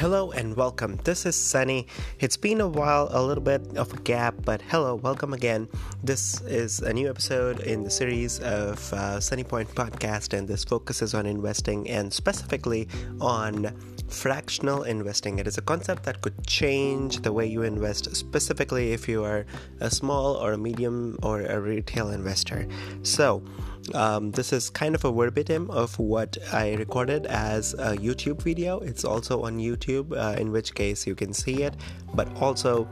Hello and welcome. This is Sunny. It's been a while, a little bit of a gap, but hello, welcome again. This is a new episode in the series of uh, Sunny Point podcast, and this focuses on investing and specifically on fractional investing. It is a concept that could change the way you invest, specifically if you are a small or a medium or a retail investor. So, um, this is kind of a verbatim of what I recorded as a YouTube video. It's also on YouTube, uh, in which case you can see it, but also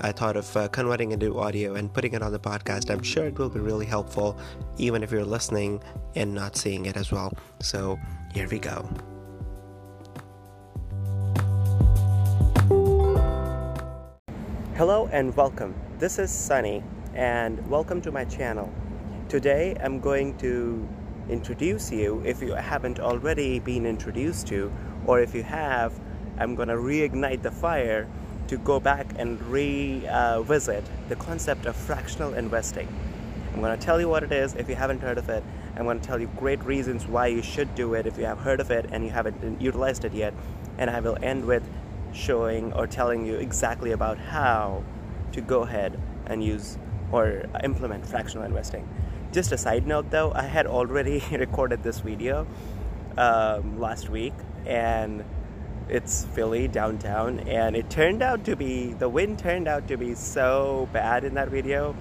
I thought of uh, converting it into audio and putting it on the podcast. I'm sure it will be really helpful, even if you're listening and not seeing it as well. So, here we go. Hello and welcome. This is Sunny, and welcome to my channel. Today I'm going to introduce you, if you haven't already been introduced to, or if you have, I'm going to reignite the fire to go back and revisit the concept of fractional investing. I'm going to tell you what it is if you haven't heard of it. I'm going to tell you great reasons why you should do it if you have heard of it and you haven't utilized it yet. And I will end with showing or telling you exactly about how to go ahead and use or implement fractional investing. Just a side note though, I had already recorded this video um, last week and it's Philly downtown and it turned out to be, the wind turned out to be so bad in that video.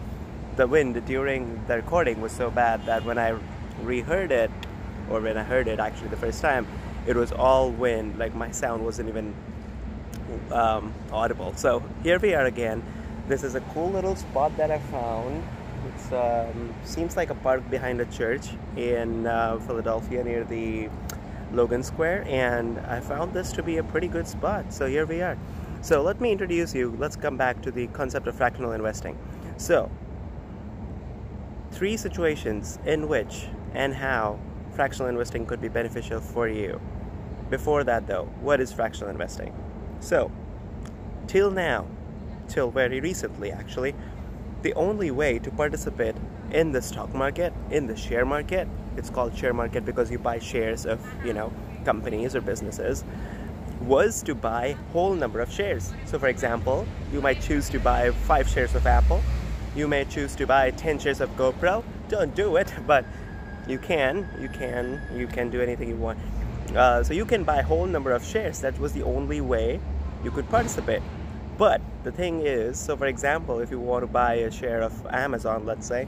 The wind during the recording was so bad that when I reheard it, or when I heard it actually the first time, it was all wind, like my sound wasn't even um, audible. So here we are again. This is a cool little spot that I found it um, seems like a park behind a church in uh, Philadelphia near the Logan Square, and I found this to be a pretty good spot. So here we are. So let me introduce you. Let's come back to the concept of fractional investing. So, three situations in which and how fractional investing could be beneficial for you. Before that, though, what is fractional investing? So, till now, till very recently actually, the only way to participate in the stock market, in the share market, it's called share market because you buy shares of, you know, companies or businesses, was to buy whole number of shares. So for example, you might choose to buy 5 shares of Apple, you may choose to buy 10 shares of GoPro. Don't do it, but you can, you can, you can do anything you want. Uh, so you can buy whole number of shares. That was the only way you could participate. But the thing is, so for example, if you want to buy a share of Amazon, let's say,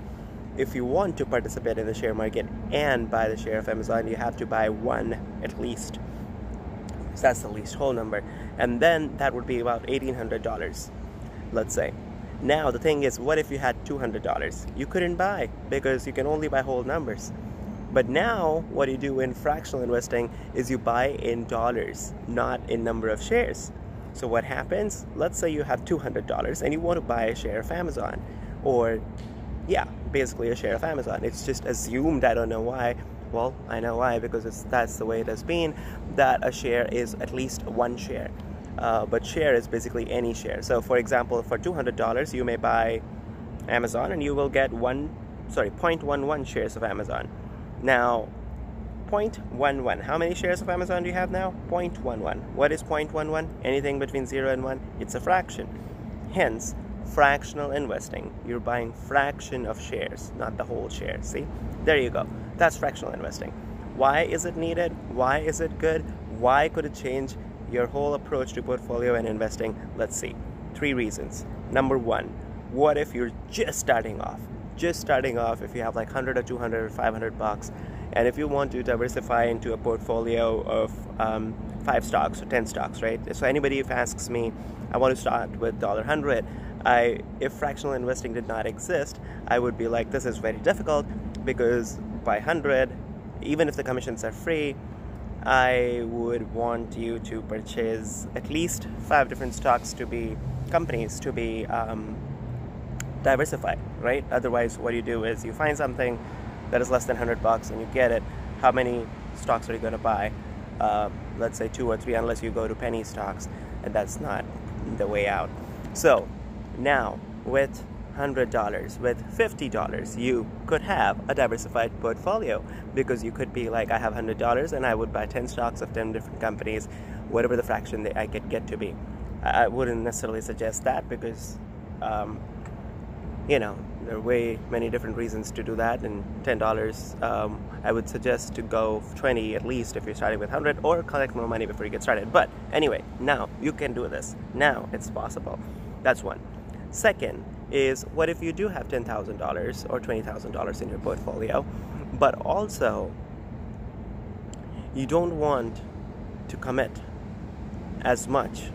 if you want to participate in the share market and buy the share of Amazon, you have to buy one at least. So that's the least whole number. And then that would be about $1,800, let's say. Now, the thing is, what if you had $200? You couldn't buy because you can only buy whole numbers. But now, what you do in fractional investing is you buy in dollars, not in number of shares. So what happens? Let's say you have $200 and you want to buy a share of Amazon or yeah, basically a share of Amazon. It's just assumed, I don't know why. Well, I know why because it's that's the way it has been that a share is at least one share. Uh, but share is basically any share. So for example, for $200 you may buy Amazon and you will get one sorry, 0.11 shares of Amazon. Now, 0.11. How many shares of Amazon do you have now? 0.11. What is 0.11? Anything between 0 and 1? It's a fraction. Hence, fractional investing. You're buying fraction of shares, not the whole share. See? There you go. That's fractional investing. Why is it needed? Why is it good? Why could it change your whole approach to portfolio and investing? Let's see. Three reasons. Number one, what if you're just starting off? Just starting off, if you have like 100 or 200 or 500 bucks, and if you want to diversify into a portfolio of um, five stocks or 10 stocks, right? So anybody who asks me, I want to start with dollar hundred, I if fractional investing did not exist, I would be like, this is very difficult because by hundred, even if the commissions are free, I would want you to purchase at least five different stocks to be companies to be um, diversified, right? Otherwise, what you do is you find something that is less than 100 bucks and you get it, how many stocks are you going to buy? Uh, let's say two or three, unless you go to penny stocks, and that's not the way out. So, now with $100 with $50 you could have a diversified portfolio because you could be like i have $100 and i would buy 10 stocks of 10 different companies whatever the fraction that i could get to be i wouldn't necessarily suggest that because um, you know there are way many different reasons to do that and $10 um, i would suggest to go 20 at least if you're starting with 100 or collect more money before you get started. But anyway now you can do this. Now it's possible. That's one. Second is what if you do have $10,000 or $20,000 in your portfolio, but also you don't want to commit as much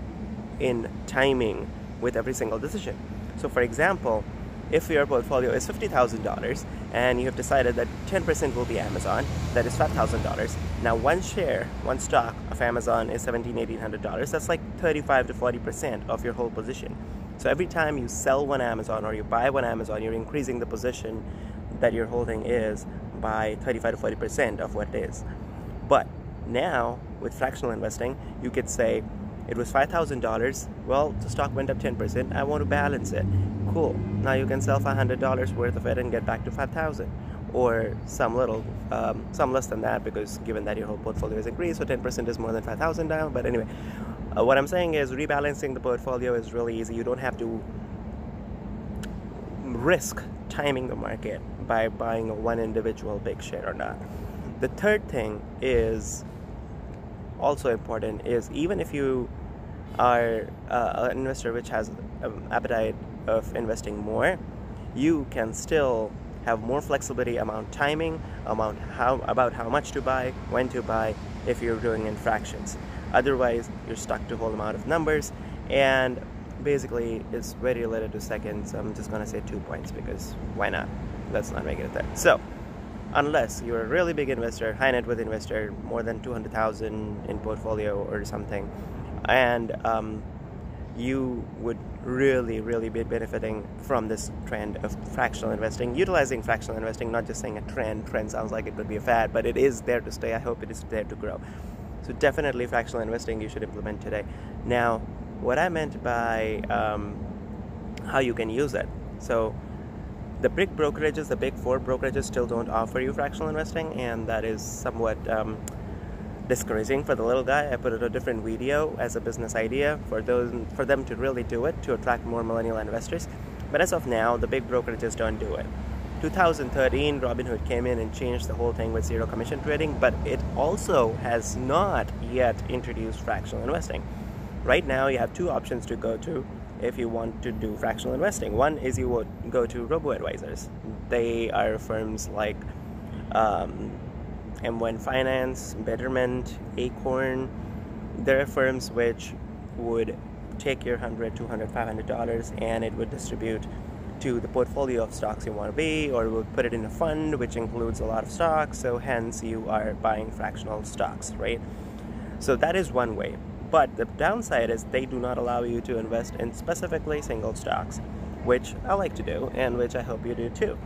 in timing with every single decision. So, for example, if your portfolio is $50,000 and you have decided that 10% will be Amazon, that is $5,000. Now, one share, one stock of Amazon is $1,700, $1,800. That's like 35 to 40% of your whole position. So every time you sell one Amazon or you buy one Amazon, you're increasing the position that you're holding is by 35 to 40% of what it is. But now with fractional investing, you could say it was $5,000. Well, the stock went up 10%. I want to balance it. Cool. Now you can sell $500 worth of it and get back to 5,000 or some little, um, some less than that because given that your whole portfolio is increased, so 10% is more than 5,000 now. But anyway, uh, what I'm saying is rebalancing the portfolio is really easy. You don't have to risk timing the market by buying one individual big share or not. The third thing is also important is even if you are uh, an investor which has an appetite of investing more, you can still have more flexibility amount timing, amount how about how much to buy, when to buy if you're doing in fractions. Otherwise, you're stuck to whole amount of numbers, and basically, it's very related to seconds. I'm just gonna say two points because why not? Let's not make it a third. So, unless you're a really big investor, high net worth investor, more than 200,000 in portfolio or something, and um, you would really, really be benefiting from this trend of fractional investing, utilizing fractional investing, not just saying a trend. Trend sounds like it could be a fad, but it is there to stay. I hope it is there to grow. So definitely fractional investing you should implement today. Now, what I meant by um, how you can use it. So the big brokerages, the big four brokerages still don't offer you fractional investing, and that is somewhat um, discouraging for the little guy. I put it a different video as a business idea for those for them to really do it to attract more millennial investors. But as of now, the big brokerages don't do it. 2013, Robinhood came in and changed the whole thing with zero commission trading, but it also has not yet introduced fractional investing. Right now, you have two options to go to if you want to do fractional investing. One is you would go to robo advisors. They are firms like um, M1 Finance, Betterment, Acorn. They're firms which would take your 100 200 500 dollars and it would distribute to the portfolio of stocks you want to be, or we'll put it in a fund which includes a lot of stocks, so hence you are buying fractional stocks, right? So that is one way. But the downside is they do not allow you to invest in specifically single stocks, which I like to do and which I hope you do too.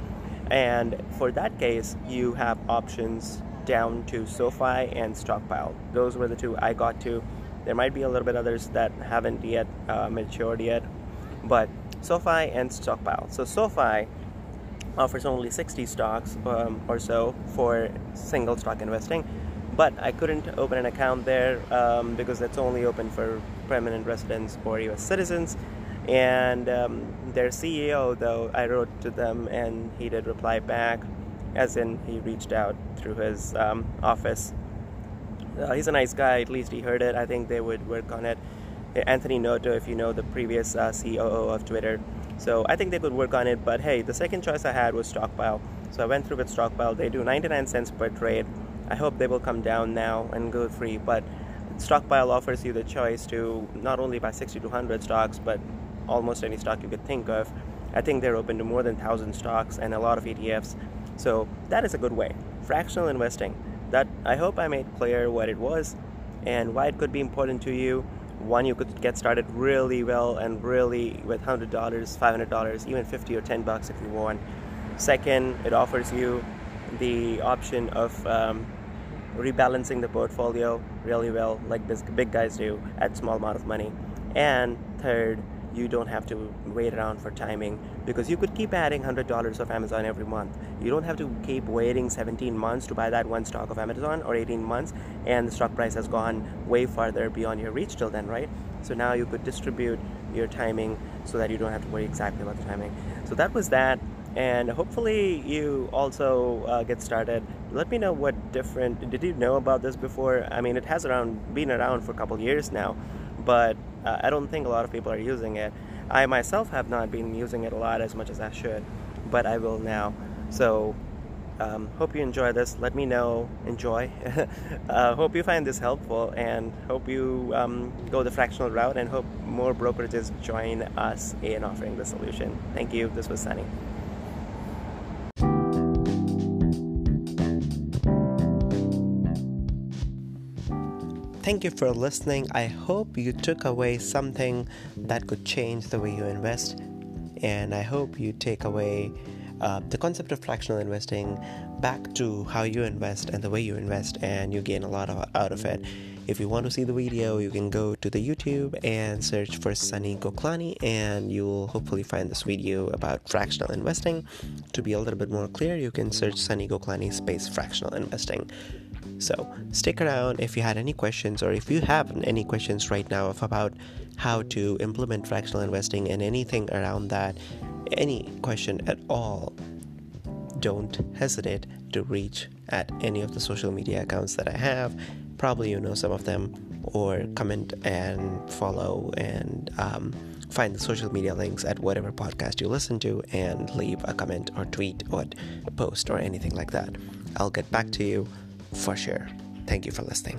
And for that case, you have options down to SoFi and Stockpile. Those were the two I got to. There might be a little bit others that haven't yet uh, matured yet, but SoFi and Stockpile. So SoFi offers only 60 stocks um, or so for single stock investing, but I couldn't open an account there um, because that's only open for permanent residents or US citizens. And um, their CEO, though, I wrote to them and he did reply back, as in he reached out through his um, office. Uh, he's a nice guy, at least he heard it. I think they would work on it. Anthony Noto, if you know the previous uh, COO of Twitter. So I think they could work on it. But hey, the second choice I had was Stockpile. So I went through with Stockpile. They do 99 cents per trade. I hope they will come down now and go free. But Stockpile offers you the choice to not only buy 60 to 100 stocks, but almost any stock you could think of. I think they're open to more than 1,000 stocks and a lot of ETFs. So that is a good way. Fractional investing. That I hope I made clear what it was and why it could be important to you one you could get started really well and really with $100 $500 even 50 or 10 bucks if you want second it offers you the option of um, rebalancing the portfolio really well like big guys do at small amount of money and third you don't have to wait around for timing because you could keep adding $100 of Amazon every month. You don't have to keep waiting 17 months to buy that one stock of Amazon or 18 months and the stock price has gone way farther beyond your reach till then, right? So now you could distribute your timing so that you don't have to worry exactly about the timing. So that was that and hopefully you also uh, get started let me know what different did you know about this before i mean it has around been around for a couple years now but uh, I don't think a lot of people are using it. I myself have not been using it a lot as much as I should, but I will now. So, um, hope you enjoy this. Let me know. Enjoy. uh, hope you find this helpful and hope you um, go the fractional route and hope more brokerages join us in offering the solution. Thank you. This was Sunny. Thank you for listening. I hope you took away something that could change the way you invest. And I hope you take away uh, the concept of fractional investing back to how you invest and the way you invest, and you gain a lot of, out of it. If you want to see the video, you can go to the YouTube and search for Sunny Goklani, and you will hopefully find this video about fractional investing. To be a little bit more clear, you can search Sunny Goklani space fractional investing. So stick around if you had any questions or if you have any questions right now about how to implement fractional investing and anything around that, any question at all, don't hesitate to reach at any of the social media accounts that I have. Probably you know some of them, or comment and follow and um, find the social media links at whatever podcast you listen to and leave a comment or tweet or post or anything like that. I'll get back to you for sure. Thank you for listening.